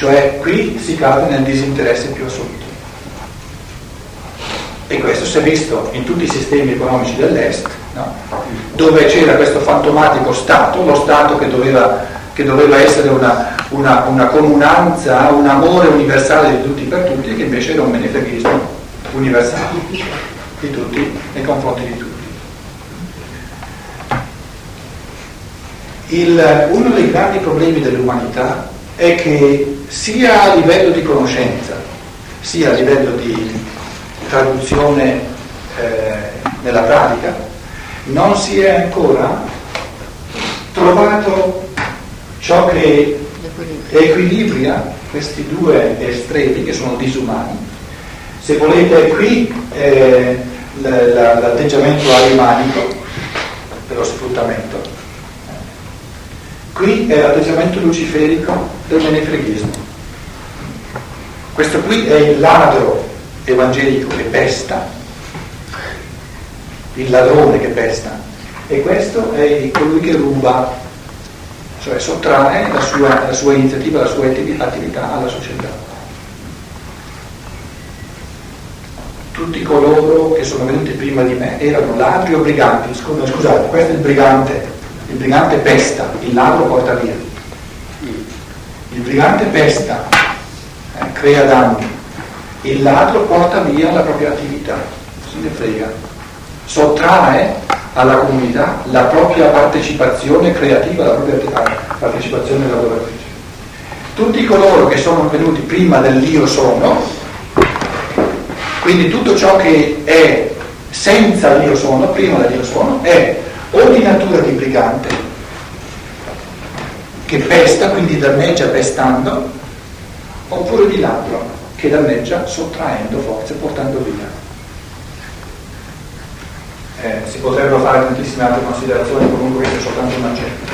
cioè qui si cade nel disinteresse più assoluto. E questo si è visto in tutti i sistemi economici dell'Est, no? dove c'era questo fantomatico Stato, lo Stato che doveva, che doveva essere una, una, una, comunanza, un amore universale di tutti per tutti, che invece era un menefreghismo universale di tutti nei confronti di tutti. Il, uno dei grandi problemi dell'umanità è che sia a livello di conoscenza, sia a livello di traduzione eh, nella pratica, non si è ancora trovato ciò che equilibria questi due estremi che sono disumani. Se volete qui eh, l'atteggiamento arimanico per lo sfruttamento, qui è l'atteggiamento luciferico del menefreghismo. Questo qui è il ladro evangelico che pesta, il ladrone che pesta, e questo è colui che ruba, cioè sottrae la sua, la sua iniziativa, la sua attività alla società. Tutti coloro che sono venuti prima di me erano ladri o briganti, scusate, questo è il brigante, il brigante pesta, il ladro porta via. Il brigante pesta, eh, crea danni, il ladro porta via la propria attività, se ne frega, sottrae alla comunità la propria partecipazione creativa, la propria partecipazione lavoratrice. Tutti coloro che sono venuti prima dell'io sono, quindi tutto ciò che è senza l'io sono, prima dell'io sono, è o di natura di brigante, che pesta, quindi danneggia pestando, oppure di ladro che danneggia sottraendo forze, portando via. Eh, si potrebbero fare tantissime altre considerazioni, comunque questo è soltanto un accento.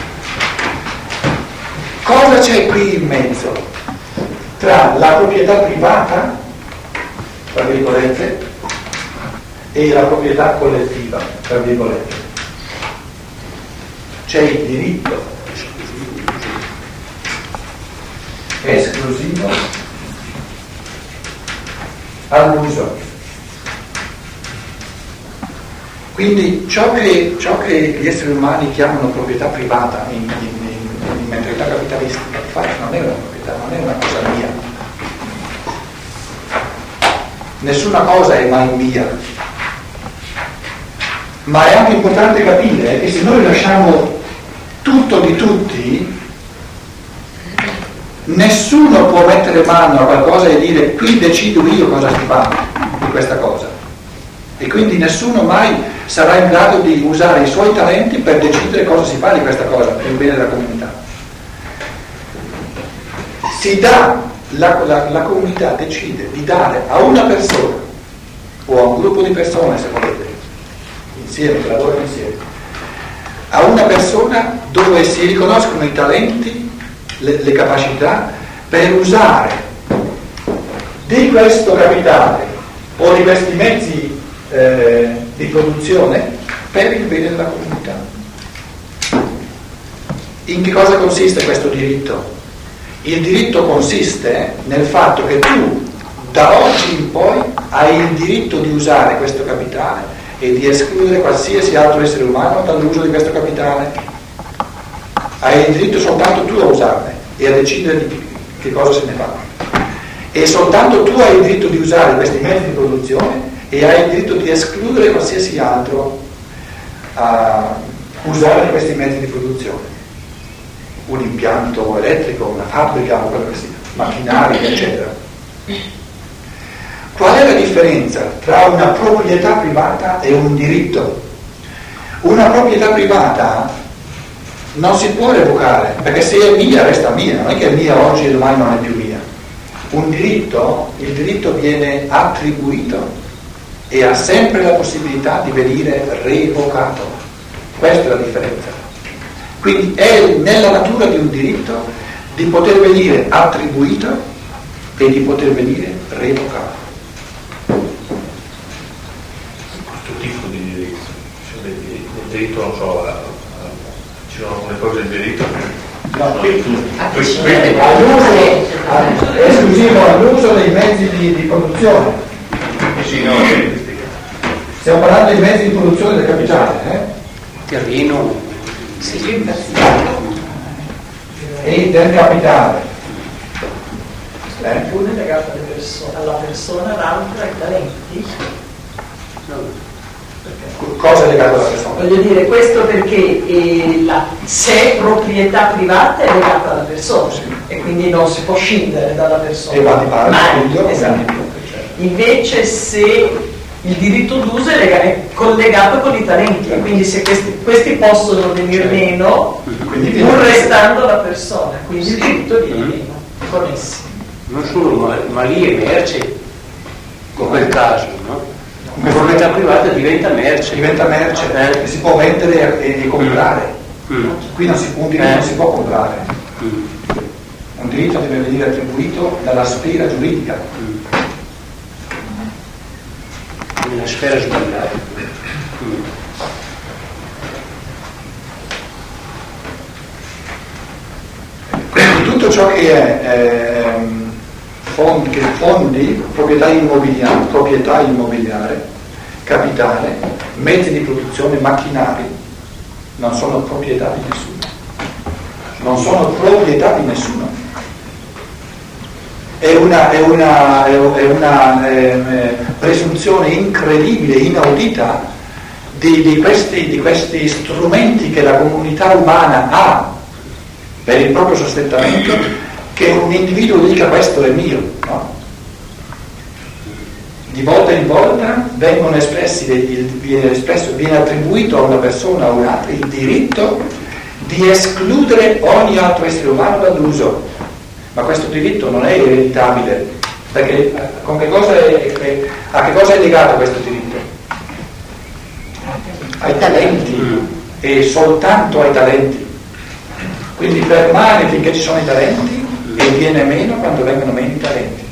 Cosa c'è qui in mezzo? Tra la proprietà privata, tra virgolette, e la proprietà collettiva, tra virgolette. C'è il diritto esclusivo all'uso. Quindi ciò che, ciò che, gli esseri umani chiamano proprietà privata in, in, in, in mentalità capitalistica, infatti non è una proprietà, non è una cosa mia. Nessuna cosa è mai mia. Ma è anche importante capire che se noi lasciamo tutto di tutti, Nessuno può mettere mano a qualcosa e dire qui decido io cosa si fa di questa cosa. E quindi nessuno mai sarà in grado di usare i suoi talenti per decidere cosa si fa di questa cosa per il bene della comunità. Si dà, la, la, la comunità decide di dare a una persona o a un gruppo di persone, se volete, insieme, lavorano insieme, a una persona dove si riconoscono i talenti le, le capacità per usare di questo capitale o di questi mezzi eh, di produzione per il bene della comunità. In che cosa consiste questo diritto? Il diritto consiste nel fatto che tu da oggi in poi hai il diritto di usare questo capitale e di escludere qualsiasi altro essere umano dall'uso di questo capitale hai il diritto soltanto tu a usarne e a decidere di che cosa se ne fa. E soltanto tu hai il diritto di usare questi mezzi di produzione e hai il diritto di escludere qualsiasi altro a usare questi mezzi di produzione. Un impianto elettrico, una fabbrica, o quello che sia, macchinari, eccetera. Qual è la differenza tra una proprietà privata e un diritto? Una proprietà privata non si può revocare, perché se è mia resta mia, non è che è mia oggi e domani non è più mia. Un diritto, il diritto viene attribuito e ha sempre la possibilità di venire revocato. Questa è la differenza. Quindi è nella natura di un diritto di poter venire attribuito e di poter venire revocato. Questo tipo di diritto, del diritto, non so, ci sono alcune cose del diritto no, qui, qui, qui, all'uso, esclusivo all'uso dei mezzi di, di produzione. Sì, no, Stiamo parlando dei mezzi di produzione del capitale, eh? Terreno. E del capitale. Eh? Uno è perso- alla persona, l'altro ai talenti. Cosa è legato alla persona? Voglio dire questo perché eh, la- se è proprietà privata è legata alla persona e quindi non si può scindere dalla persona. E va di pari Mai, figlio, esatto. quindi- Invece se il diritto d'uso è, lega- è collegato con i talenti e quindi se questi, questi possono venire meno Quindi pur restando la persona, quindi il diritto viene meno, connessi. Non solo, ma, ma lì merce, in quel caso, no? Come proprietà privata diventa merce. Diventa merce Eh. che si può vendere e, e comprare. Mm. Qui non si, un diritto Eh. non si può comprare. Mm. Un diritto deve venire attribuito dalla sfera giuridica. Nella sfera sbagliata. Mm. Quindi tutto ciò che è ehm, fondi, fondi, proprietà immobiliare, proprietà immobiliare, capitale, mezzi di produzione, macchinari, non sono proprietà di nessuno. Non sono proprietà di nessuno. È una, è una- è una, ehm, eh, presunzione incredibile, inaudita di, di questi, di questi strumenti che la comunità umana ha per il proprio sostentamento che un individuo dica questo è mio. no? Di volta in volta vengono espressi, viene, espresso, viene attribuito a una persona o a un'altra il diritto di escludere ogni altro essere umano dall'uso. Ma questo diritto non è ereditabile, perché eh, che è- è- a che cosa è legato questo diritto? Ai talenti e soltanto ai talenti. Quindi permane finché ci sono i talenti e viene meno quando vengono meno i talenti.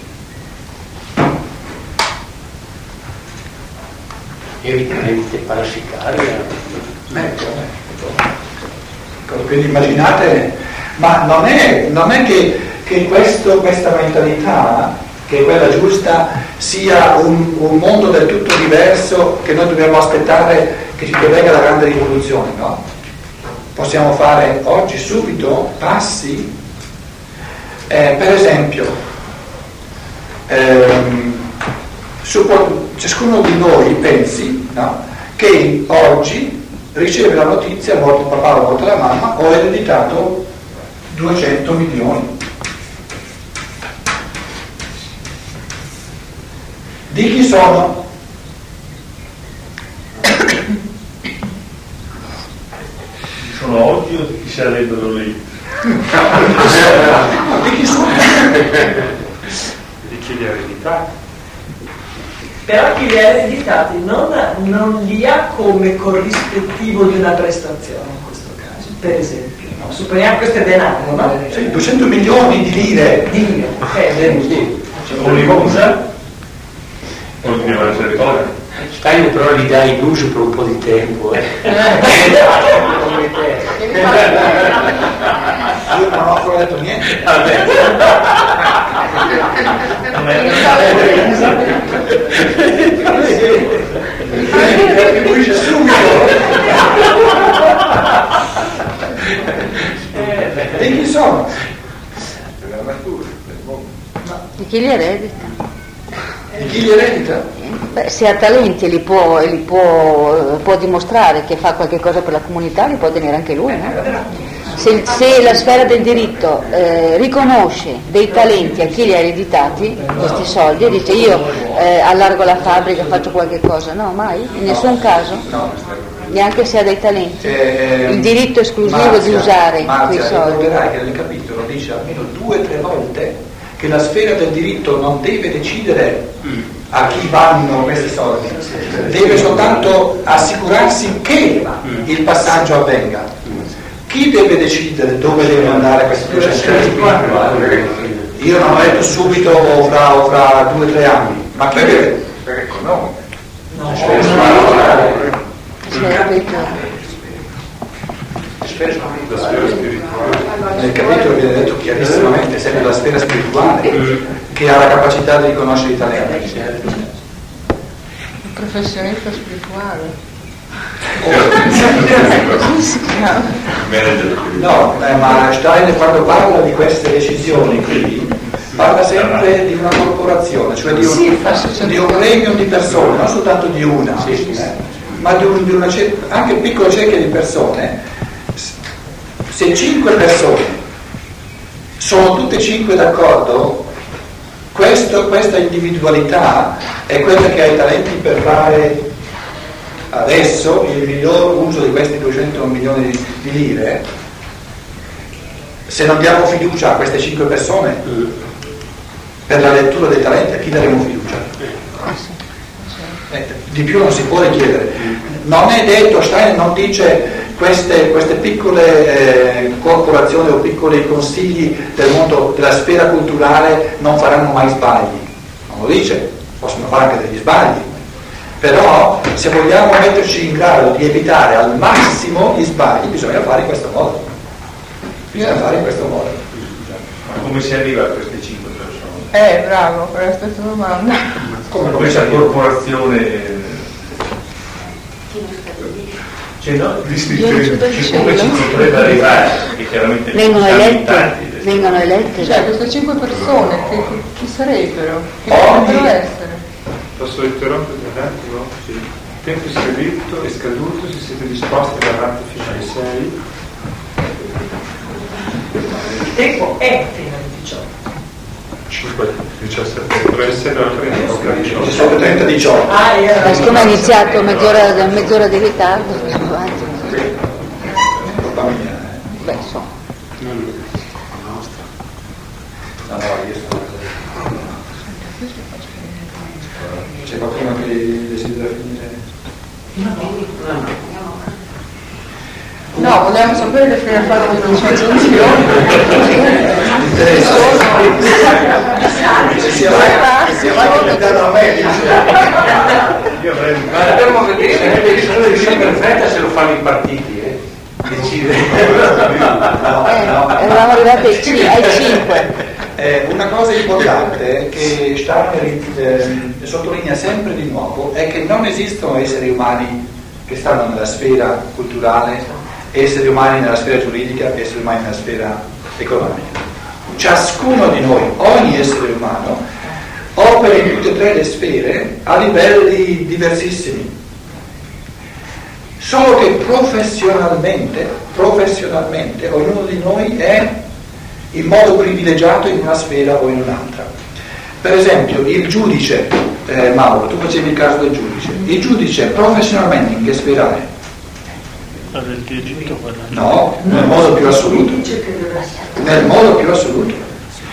Evidentemente parasitaria. Ecco, ecco. Quindi immaginate, ma non è, non è che, che questo- questa mentalità, che è quella giusta, sia un, un mondo del tutto diverso che noi dobbiamo aspettare che ci venga la grande rivoluzione, no? Possiamo fare oggi subito passi, eh, per esempio, ehm, suppo- ciascuno di noi pensi no, che oggi riceve la notizia, morto il papà o morta la mamma, ho ereditato 200 milioni. Di chi sono? Sono oggi o chi sarebbero lì? Di chi sono? Di chi li ha ereditati? Però chi li ha ereditati non, non li ha come corrispettivo di una prestazione in questo caso, per esempio. no? Supponiamo questo è denaro, no? Sì, 200 milioni di lire. Dio, è venuto. O li usa o li deve essere cosa? Stai però li dai in uso per un po' di tempo. Eh. Te. Io non ho ancora detto niente. Li attribuisce subito. Di chi sono? Di chi li eredita? Di chi li eredita? Beh, se ha talenti e li può, e li può, può dimostrare che fa qualche cosa per la comunità, li può tenere anche lui, no? Se, se la sfera del diritto eh, riconosce dei talenti a chi li ha ereditati, questi soldi, e dice io eh, allargo la fabbrica, faccio qualche cosa, no, mai, in nessun caso, neanche se ha dei talenti. Eh, Il diritto esclusivo Marzia, di usare Marzia, quei soldi. che nel capitolo dice almeno due o tre volte che la sfera del diritto non deve decidere a chi vanno questi soldi, deve soltanto assicurarsi che il passaggio avvenga. Chi deve decidere dove devono andare questi 200 Io non ho detto subito o fra, o fra due o tre anni, ma chi deve? No, Se, capito? Sfera spirituale. nel capitolo viene detto chiarissimamente, sempre la sfera spirituale, che ha la capacità di riconoscere i talenti. Un professionista spirituale. No, eh, ma Stein quando parla di queste decisioni qui, parla sempre di una corporazione, cioè di un, di un premium di persone, non soltanto di una, eh, ma di, un, di una, anche piccola cerchia di persone. Se cinque persone sono tutte e cinque d'accordo, questo, questa individualità è quella che ha i talenti per fare adesso il miglior uso di questi 200 milioni di, lire, se non diamo fiducia a queste 5 persone per la lettura dei talenti, a chi daremo fiducia? Eh, di più non si può richiedere. Non è detto, Stein non dice queste, queste piccole eh, corporazioni o piccoli consigli del mondo, della sfera culturale non faranno mai sbagli. Non lo dice, possono fare anche degli sbagli, però se vogliamo metterci in grado di evitare al massimo gli sbagli bisogna fare in questo modo. Bisogna fare in questo modo. Ma come si arriva a queste cinque persone? Eh, bravo, per la stessa domanda. Come questa corporazione cioè, no, come ci potrebbe arrivare? Che chiaramente Vengono elette, adesso. vengono elette. Cioè, queste cinque persone, che, che- chi sarebbero? Ogni- potrebbero essere? Posso interrompere un attimo? Sì. Il tempo scadetto è scaduto, se siete disposti a ratificare i sei. Il tempo è fino alle 18. 5, 17, dovrebbe essere la 30, 18. 17, 30, 18. Ah, siccome è iniziato mezz'ora, mezz'ora di ritardo, andiamo avanti. Colpa mia. eh. Beh, insomma. No, no, io sono... C'è qualcuno che desidera finire? No, vogliamo sapere che fine ha fatto. Se sia mai, sia mai capitato a me, Ma dobbiamo vedere, se la decisione perfetta se lo fanno i partiti, eh? Decide. No, Eh, no. eravamo arrivati ai, ci- ai 5. Eh, una cosa importante che Steiner eh, sottolinea sempre di nuovo è che non esistono esseri umani che stanno nella sfera culturale, esseri umani nella sfera giuridica, esseri umani nella sfera economica. Ciascuno di noi, ogni essere umano, opera in tutte e tre le sfere a livelli diversissimi. Solo che professionalmente, professionalmente, ognuno di noi è in modo privilegiato in una sfera o in un'altra. Per esempio, il giudice, eh, Mauro, tu facevi il caso del giudice, il giudice professionalmente in che sfera è? Del diritto. No, nel modo più assoluto. Nel modo più assoluto.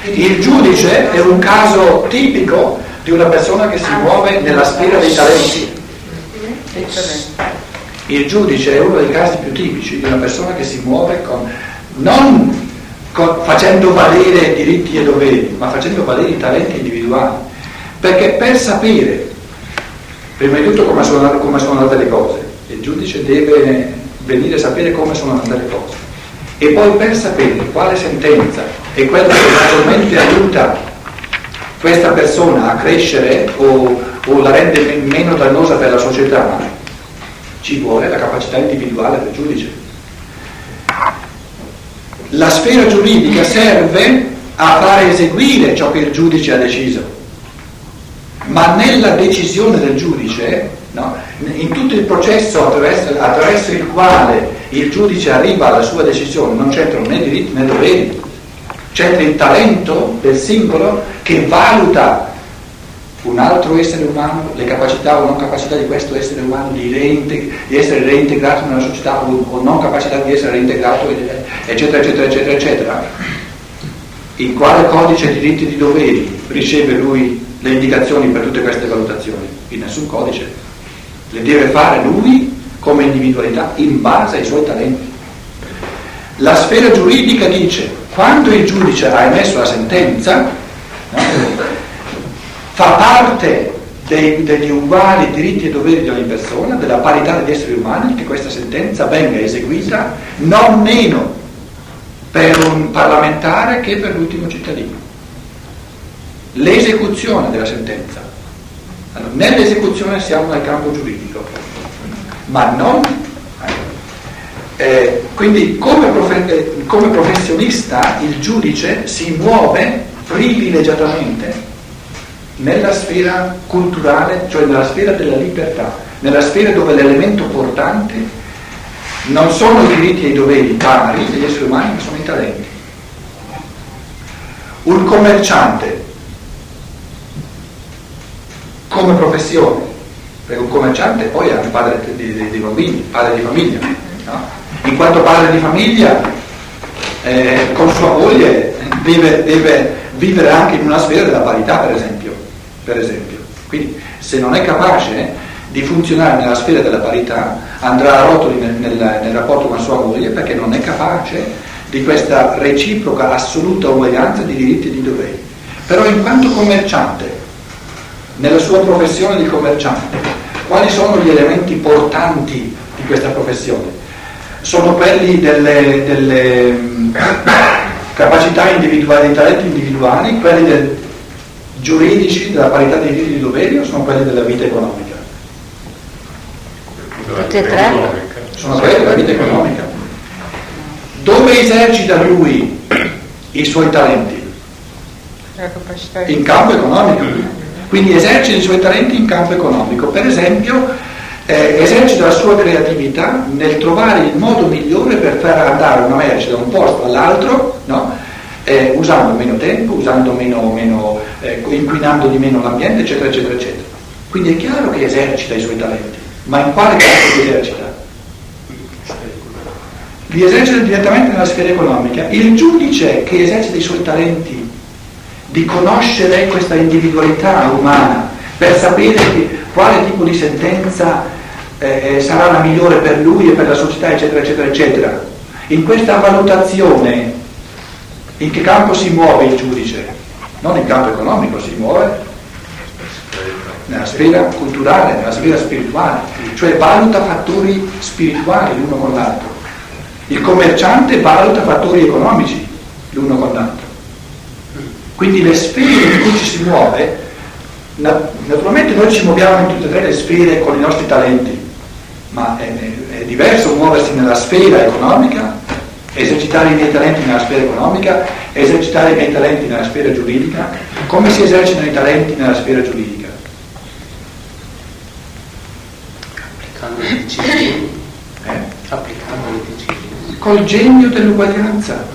Il giudice è un caso tipico di una persona che si muove nella sfera dei talenti. Il giudice è uno dei casi più tipici di una persona che si muove con, non con- facendo valere diritti e doveri, ma facendo valere i talenti individuali. Perché per sapere, prima di tutto come sono, come sono andate le cose, il giudice deve venire a sapere come sono andate le cose. E poi per sapere quale sentenza è quella che maggiormente aiuta questa persona a crescere o, o la rende me- meno dannosa per la società, ci vuole la capacità individuale del giudice. La sfera giuridica serve a fare eseguire ciò che il giudice ha deciso, ma nella decisione del giudice, no, in tutto il processo attraverso, attraverso il quale il giudice arriva alla sua decisione, non c'entrano né diritti né doveri, c'entra il talento del singolo che valuta un altro essere umano, le capacità o non capacità di questo essere umano di, reinte- di essere reintegrato nella società o, non capacità di essere reintegrato, eccetera, eccetera, eccetera, eccetera. In quale codice di diritti e di doveri riceve lui le indicazioni per tutte queste valutazioni? In nessun codice. Le deve fare lui come individualità in base ai suoi talenti. La sfera giuridica dice, quando il giudice ha emesso la sentenza, fa parte dei- degli uguali diritti e doveri di ogni persona, della parità degli esseri umani, che questa sentenza venga eseguita non meno per un parlamentare che per l'ultimo cittadino. L'esecuzione della sentenza. Allora, nell'esecuzione siamo nel campo giuridico, ma non... Eh, quindi come, profe- eh, come professionista il giudice si muove privilegiatamente nella sfera culturale, cioè nella sfera della libertà, nella sfera dove l'elemento portante non sono i diritti e i doveri pari degli esseri umani, ma sono i talenti. Un commerciante come professione, perché un commerciante poi è anche padre di, di, di bambini, padre di famiglia, no? in quanto padre di famiglia eh, con sua moglie deve, deve, vivere anche in una sfera della parità, per esempio. Per esempio. Quindi se non è capace di funzionare nella sfera della parità, andrà a rotoli nel, nel, nel rapporto con sua moglie perché non è capace di questa reciproca assoluta uguaglianza di diritti e di doveri. Però in quanto commerciante, nella sua professione di commerciante, quali sono gli elementi portanti di questa professione? Sono quelli delle, delle capacità individuali, dei talenti individuali, quelli del, giuridici della parità dei diritti e dei doveri o sono quelli della vita economica? Tutte e tre? Sono quelli della vita economica. Dove esercita lui i suoi talenti? In campo economico. Quindi esercita i suoi talenti in campo economico. Per esempio, eh, esercita la sua creatività nel trovare il modo migliore per far andare una merce da un posto all'altro, no? eh, usando meno tempo, usando meno, meno eh, inquinando di meno l'ambiente, eccetera, eccetera, eccetera. Quindi è chiaro che esercita i suoi talenti, ma in quale campo li esercita? Li esercita direttamente nella sfera economica. Il giudice che esercita i suoi talenti di conoscere questa individualità umana per sapere che, quale tipo di sentenza eh, eh, sarà la migliore per lui e per la società, eccetera, eccetera, eccetera. In questa valutazione in che campo si muove il giudice? Non in campo economico, si muove nella sfera culturale, nella sfera spirituale, cioè valuta fattori spirituali l'uno con l'altro. Il commerciante valuta fattori economici l'uno con l'altro. Quindi le sfere in cui ci si muove, naturalmente noi ci muoviamo in tutte e tre le sfere con i nostri talenti, ma è, è diverso muoversi nella sfera economica esercitare i miei talenti nella sfera economica, esercitare i miei talenti nella sfera giuridica. Come si esercitano i talenti nella sfera giuridica? Applicando le decisioni. Eh? Applicando le decisioni. Col genio dell'uguaglianza.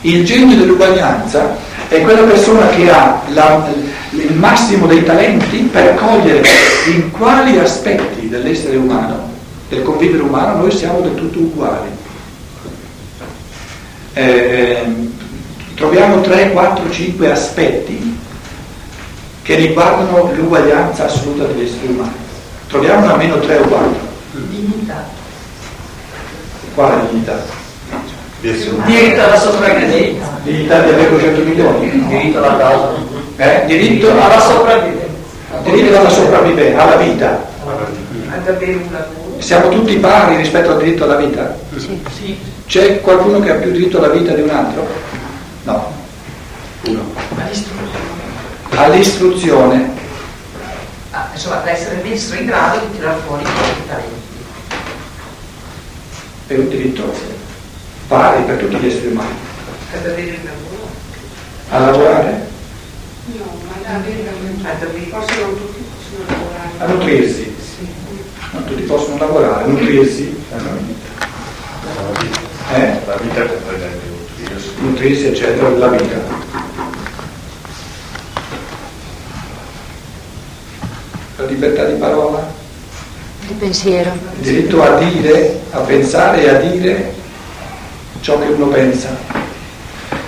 Il genio dell'uguaglianza è quella persona che ha la, il massimo dei talenti per cogliere in quali aspetti dell'essere umano, del convivere umano, noi siamo del tutto uguali eh, troviamo 3, 4, 5 aspetti che riguardano l'uguaglianza assoluta degli esseri umani. Troviamo almeno 3 o 4. Dignità. Quale dignità? Diritto alla sopravvivenza. Di avere 200 milioni? Diritto alla casa. Eh? Diritto Alla sopravvivenza. diritto alla sopravvivenza, alla vita. Siamo tutti pari rispetto al diritto alla vita? Sì. C'è qualcuno che ha più diritto alla vita di un altro? No. Uno. All'istruzione. All'istruzione. Ah, insomma, ad essere, essere in grado di tirar fuori i propri talenti. È un diritto pari per tutti gli esseri umani. Ad avere il lavoro. A lavorare, No, ma avere Ad avere possono tutti possono lavorare. a nutrirsi. Non tutti possono lavorare, nutrirsi. Eh? La vita comprende nutrirsi. Nutrirsi, eccetera, la vita. La libertà di parola, Il pensiero. il diritto a dire, a pensare e a dire ciò che uno pensa.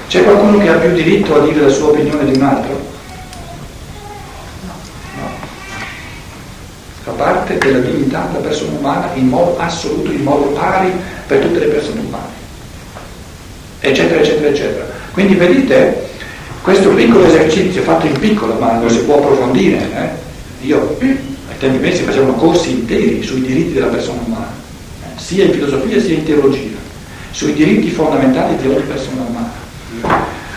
C'è qualcuno che ha più diritto a dire la sua opinione di un altro? No. Fa parte della dignità della persona umana in modo assoluto, in modo pari per tutte le persone umane. Eccetera, eccetera, eccetera. Quindi vedete, questo piccolo esercizio fatto in piccolo, ma lo si può approfondire. eh? Io ai tempi miei si facevano corsi interi sui diritti della persona umana, eh, sia in filosofia sia in teologia. Sui diritti fondamentali di ogni persona umana.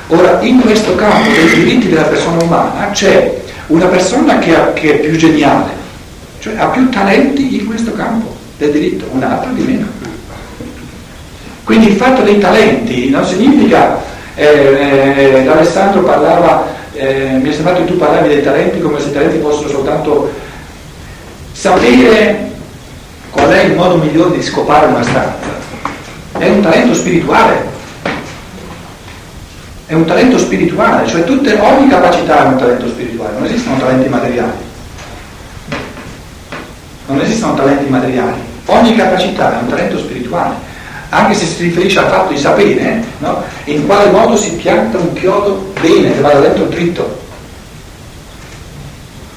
Ora, in questo campo dei diritti della persona umana c'è una persona che, ha, che è più geniale, cioè ha più talenti in questo campo del diritto, un'altra di meno. Quindi il fatto dei talenti non significa, eh, eh, Alessandro parlava, eh, mi è sembrato che tu parlavi dei talenti come se i talenti fossero soltanto sapere qual è il modo migliore di scopare una stanza. È un talento spirituale, è un talento spirituale, cioè tutte, ogni capacità è un talento spirituale, non esistono talenti materiali. Non esistono talenti materiali, ogni capacità è un talento spirituale, anche se si riferisce al fatto di sapere no? in quale modo si pianta un chiodo bene, che vada dentro dritto.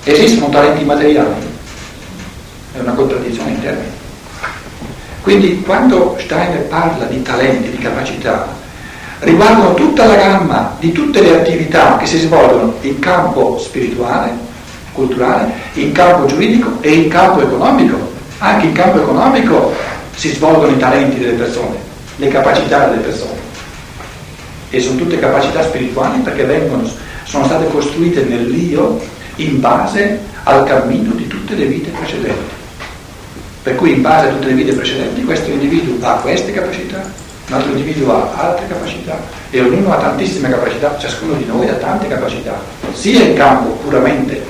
Esistono talenti materiali, è una contraddizione in termini. Quindi quando Steiner parla di talenti, di capacità, riguardano tutta la gamma di tutte le attività che si svolgono in campo spirituale, culturale, in campo giuridico e in campo economico. Anche in campo economico si svolgono i talenti delle persone, le capacità delle persone. E sono tutte capacità spirituali perché vengono, sono state costruite nell'io in base al cammino di tutte le vite precedenti. Per cui in base a tutte le vite precedenti questo individuo ha queste capacità, un altro individuo ha altre capacità e ognuno ha tantissime capacità, ciascuno di noi ha tante capacità, sia in campo puramente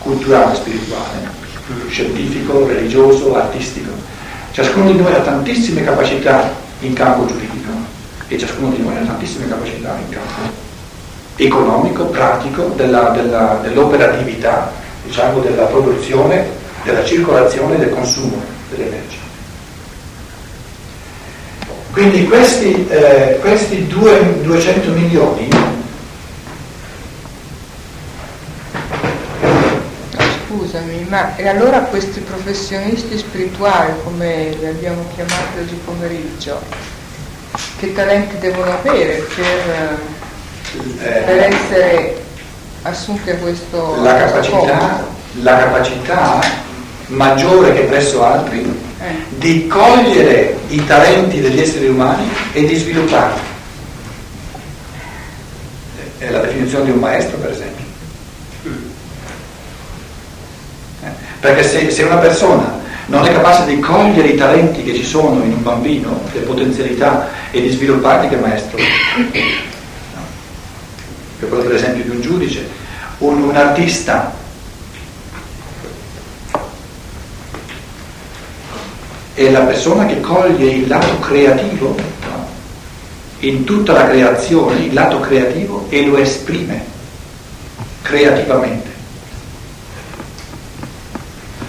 culturale, spirituale, scientifico, religioso, artistico. Ciascuno di noi ha tantissime capacità in campo giuridico e ciascuno di noi ha tantissime capacità in campo economico, pratico, della, della, dell'operatività, diciamo della produzione, della circolazione e del consumo dell'energia. Quindi questi, eh, questi due, 200 milioni Scusami, ma e allora questi professionisti spirituali, come li abbiamo chiamati oggi pomeriggio, che talenti devono avere per, eh, per essere assunti a questo la capacità, la capacità maggiore che presso altri eh. di cogliere i talenti degli esseri umani e di svilupparli. È la definizione di un maestro, per esempio. Eh, Perché se, se una persona non è capace di cogliere i talenti che ci sono in un bambino, le potenzialità, e di svilupparli, che maestro? No. Che quello per esempio di un giudice, un, un artista è la persona che coglie il lato creativo no? in tutta la creazione, il lato creativo e lo esprime creativamente.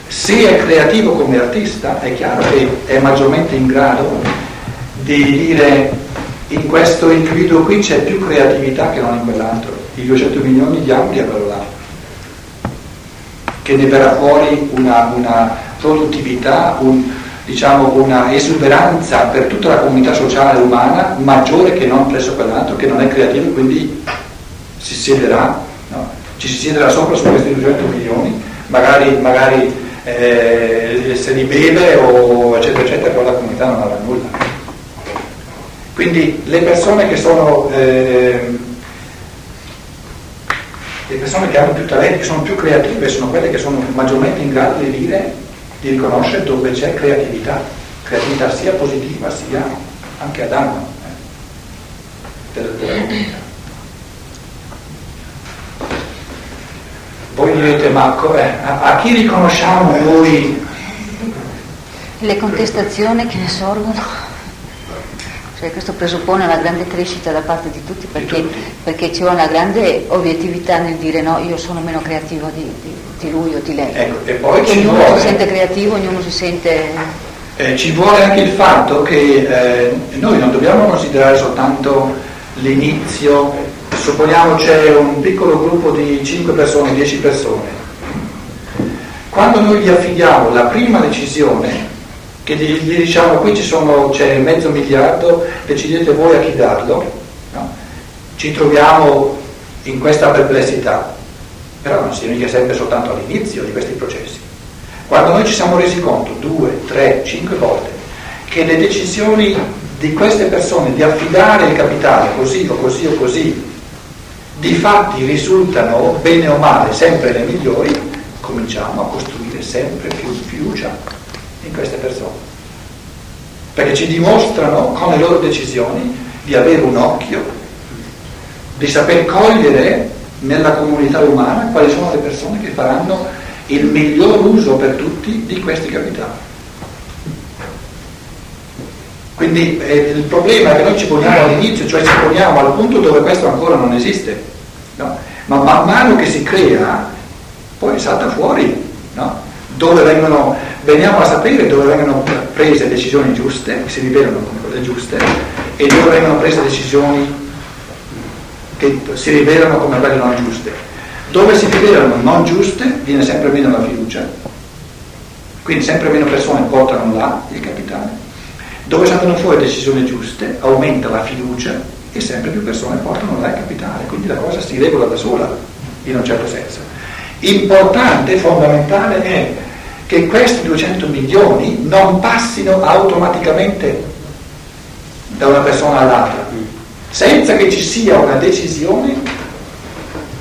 Se è creativo come artista è chiaro che è maggiormente in grado di dire in questo individuo qui c'è più creatività che non in quell'altro, i 200 milioni diamoli a quello là, che ne verrà fuori una, una produttività, un, diciamo, una esuberanza per tutta la comunità sociale umana maggiore che non presso quell'altro che non è creativo e quindi si siederà, no? ci si siederà sopra su questi 200 milioni, magari, magari eh, se li beve o eccetera eccetera, però la comunità non avrà nulla. Quindi le persone che sono eh, le persone che hanno più talenti, che sono più creative, sono quelle che sono maggiormente in grado di dire, di riconoscere dove c'è creatività, creatività sia positiva sia anche a danno eh, della, della comunità. Voi direte, ma eh, a, a chi riconosciamo noi Le contestazioni che ne sorgono. Cioè, questo presuppone una grande crescita da parte di tutti perché, perché c'è una grande obiettività nel dire no, io sono meno creativo di, di, di lui o di lei. Ecco, e poi ci ognuno vuole- si sente creativo, ognuno si sente... Eh, ci vuole anche il fatto che eh, noi non dobbiamo considerare soltanto l'inizio, supponiamo c'è un piccolo gruppo di 5 persone, 10 persone. Quando noi gli affidiamo la prima decisione, che gli, gli diciamo qui sono, c'è mezzo miliardo, decidete voi a chi darlo, no? ci troviamo in questa perplessità, però non significa sempre soltanto all'inizio di questi processi. Quando noi ci siamo resi conto due, tre, cinque volte che le decisioni di queste persone di affidare il capitale così o così o così, di fatti risultano bene o male sempre le migliori, cominciamo a costruire sempre più fiducia queste persone. Perché ci dimostrano con le loro decisioni di avere un occhio, di saper cogliere nella comunità umana quali sono le persone che faranno il miglior uso per tutti di questi capitali. Quindi eh, il problema che noi ci poniamo all'inizio, cioè ci poniamo al punto dove questo ancora non esiste, no? ma man mano che si crea, poi salta fuori? Dove vengono, veniamo a sapere dove vengono prese decisioni giuste, che si rivelano come quelle giuste, e dove vengono prese decisioni che si rivelano come quelle non giuste. Dove si rivelano non giuste viene sempre meno la fiducia, quindi sempre meno persone portano là il capitale dove saltano fuori decisioni giuste, aumenta la fiducia e sempre più persone portano là il capitale, quindi la cosa si regola da sola, in un certo senso. Importante, fondamentale è che questi 200 milioni non passino automaticamente da una persona all'altra, senza che ci sia una decisione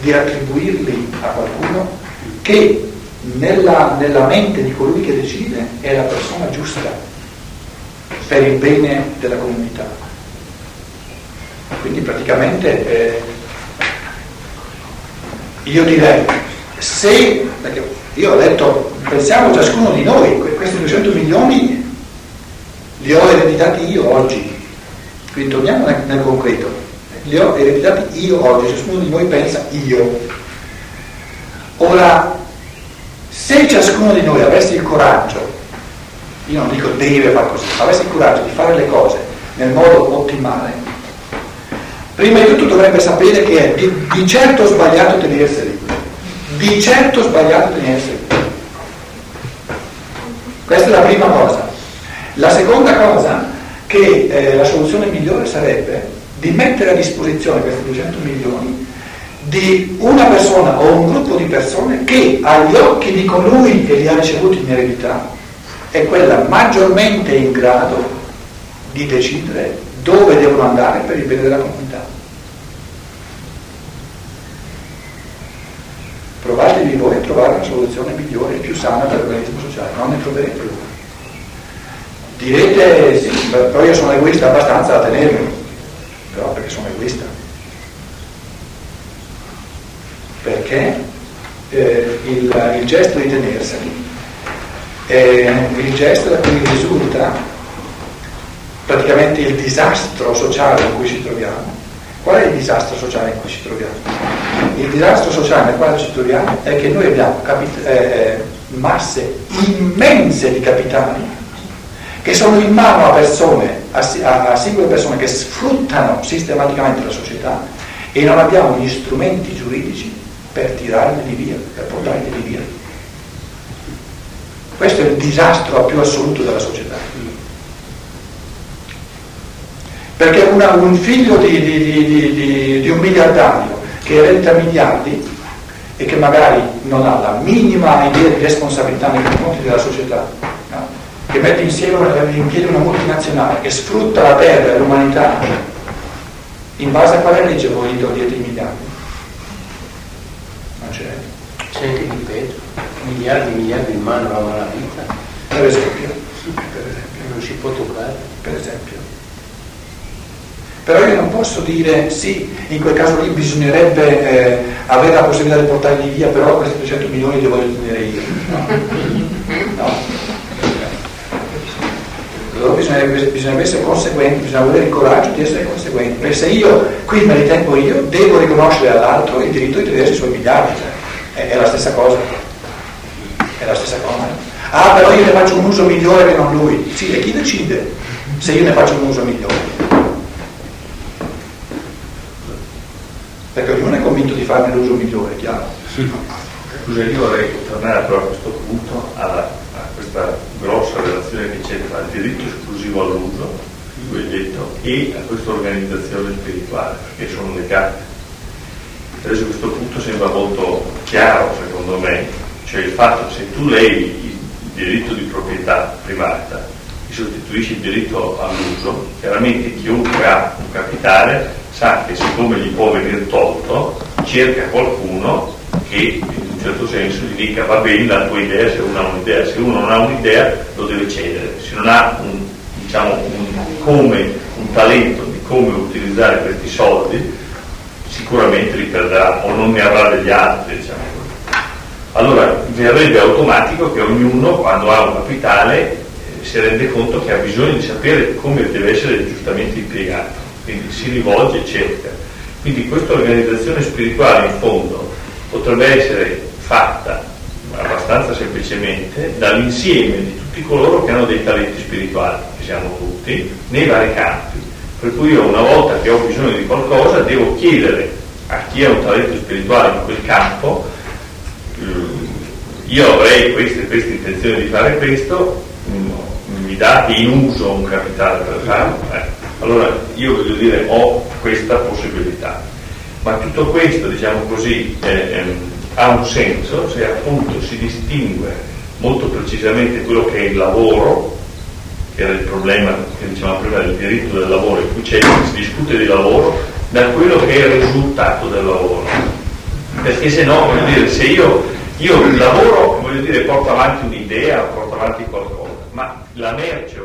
di attribuirli a qualcuno che nella, nella mente di colui che decide è la persona giusta per il bene della comunità. Quindi praticamente eh, io direi, se, perché io ho detto, pensiamo ciascuno di noi, questi 200 milioni li ho ereditati io oggi, quindi torniamo nel, nel concreto, li ho ereditati io oggi, ciascuno di noi pensa io. Ora, se ciascuno di noi avesse il coraggio io non dico deve fare così, ma avesse il coraggio di fare le cose nel modo ottimale, prima di tutto dovrebbe sapere che è di, di certo sbagliato tenerseli, di certo sbagliato tenerseli. Questa è la prima cosa. La seconda cosa, che eh, la soluzione migliore sarebbe di mettere a disposizione questi 200 milioni di una persona o un gruppo di persone che agli occhi di colui che li ha ricevuti in eredità è quella maggiormente in grado di decidere dove devono andare per il bene della comunità. Provatevi voi a trovare una soluzione migliore e più sana per l'organismo sociale, non ne troverete una. Direte sì, però io sono egoista abbastanza da tenermi, però perché sono egoista. Perché eh, il, il gesto di tenerseli eh, il gesto da cui risulta praticamente il disastro sociale in cui ci troviamo. Qual è il disastro sociale in cui ci troviamo? Il disastro sociale nel quale ci troviamo è che noi abbiamo capit- eh, masse immense di capitali che sono in mano a persone, a, a, a singole persone che sfruttano sistematicamente la società e non abbiamo gli strumenti giuridici per tirarli via, per portarli via. Questo è il disastro più assoluto della società. Perché una, un figlio di, di, di, di, un miliardario che eredita miliardi e che magari non ha la minima idea di responsabilità nei confronti della società, no? che mette insieme in piedi una multinazionale, che sfrutta la terra e l'umanità, in base a quale legge voi togliete i miliardi? Non c'è. C'è anche di peggio miliardi e miliardi in mano alla malavita. Per esempio, per esempio. Non si può toccare. Per esempio. Però io non posso dire sì, in quel caso lì bisognerebbe eh, avere la possibilità di portarli via, però questi 300 milioni li voglio tenere io. No. no. Allora bisognerebbe, bisognerebbe, essere conseguenti, bisogna avere il coraggio di essere conseguenti, perché se io qui me li tengo io, devo riconoscere all'altro il diritto di tenersi i suoi miliardi, cioè, è, è la stessa cosa è la stessa cosa. Ah, però io ne faccio un uso migliore che non lui. Sì, e chi decide se io ne faccio un uso migliore? Perché ognuno è convinto di farne l'uso migliore, chiaro? Scusa, io vorrei tornare però a questo punto alla, a questa grossa relazione che c'è tra il diritto esclusivo all'uso, tu hai detto, e a questa organizzazione spirituale, perché sono legate. Adesso questo punto sembra molto chiaro, secondo me, cioè il fatto che se tu levi il diritto di proprietà privata che sostituisce il diritto all'uso, chiaramente chiunque ha un capitale sa che siccome gli può venire tolto, cerca qualcuno che in un certo senso gli dica va bene la tua idea se uno ha un'idea, se uno non ha un'idea lo deve cedere, se non ha un, diciamo, un, come, un talento di come utilizzare questi soldi sicuramente li perderà o non ne avrà degli altri. Diciamo. Allora verrebbe automatico che ognuno quando ha un capitale eh, si rende conto che ha bisogno di sapere come deve essere giustamente quindi si rivolge e cerca. Quindi questa organizzazione spirituale in fondo potrebbe essere fatta abbastanza semplicemente dall'insieme di tutti coloro che hanno dei talenti spirituali, che siamo tutti, nei vari campi. Per cui io una volta che ho bisogno di qualcosa devo chiedere a chi ha un talento spirituale in quel campo, eh, io avrei queste, queste intenzioni di fare questo, mm, mi date in uso un capitale per farlo, eh. Allora io voglio dire ho questa possibilità. Ma tutto questo, diciamo così, eh, ehm, ha un senso se appunto si distingue molto precisamente quello che è il lavoro, che era il problema che dicevamo prima del diritto del lavoro, in cui si discute di lavoro, da quello che è il risultato del lavoro. Perché se no, voglio dire, se io, io lavoro, voglio dire, porto avanti un'idea, porto avanti qualcosa, ma la merce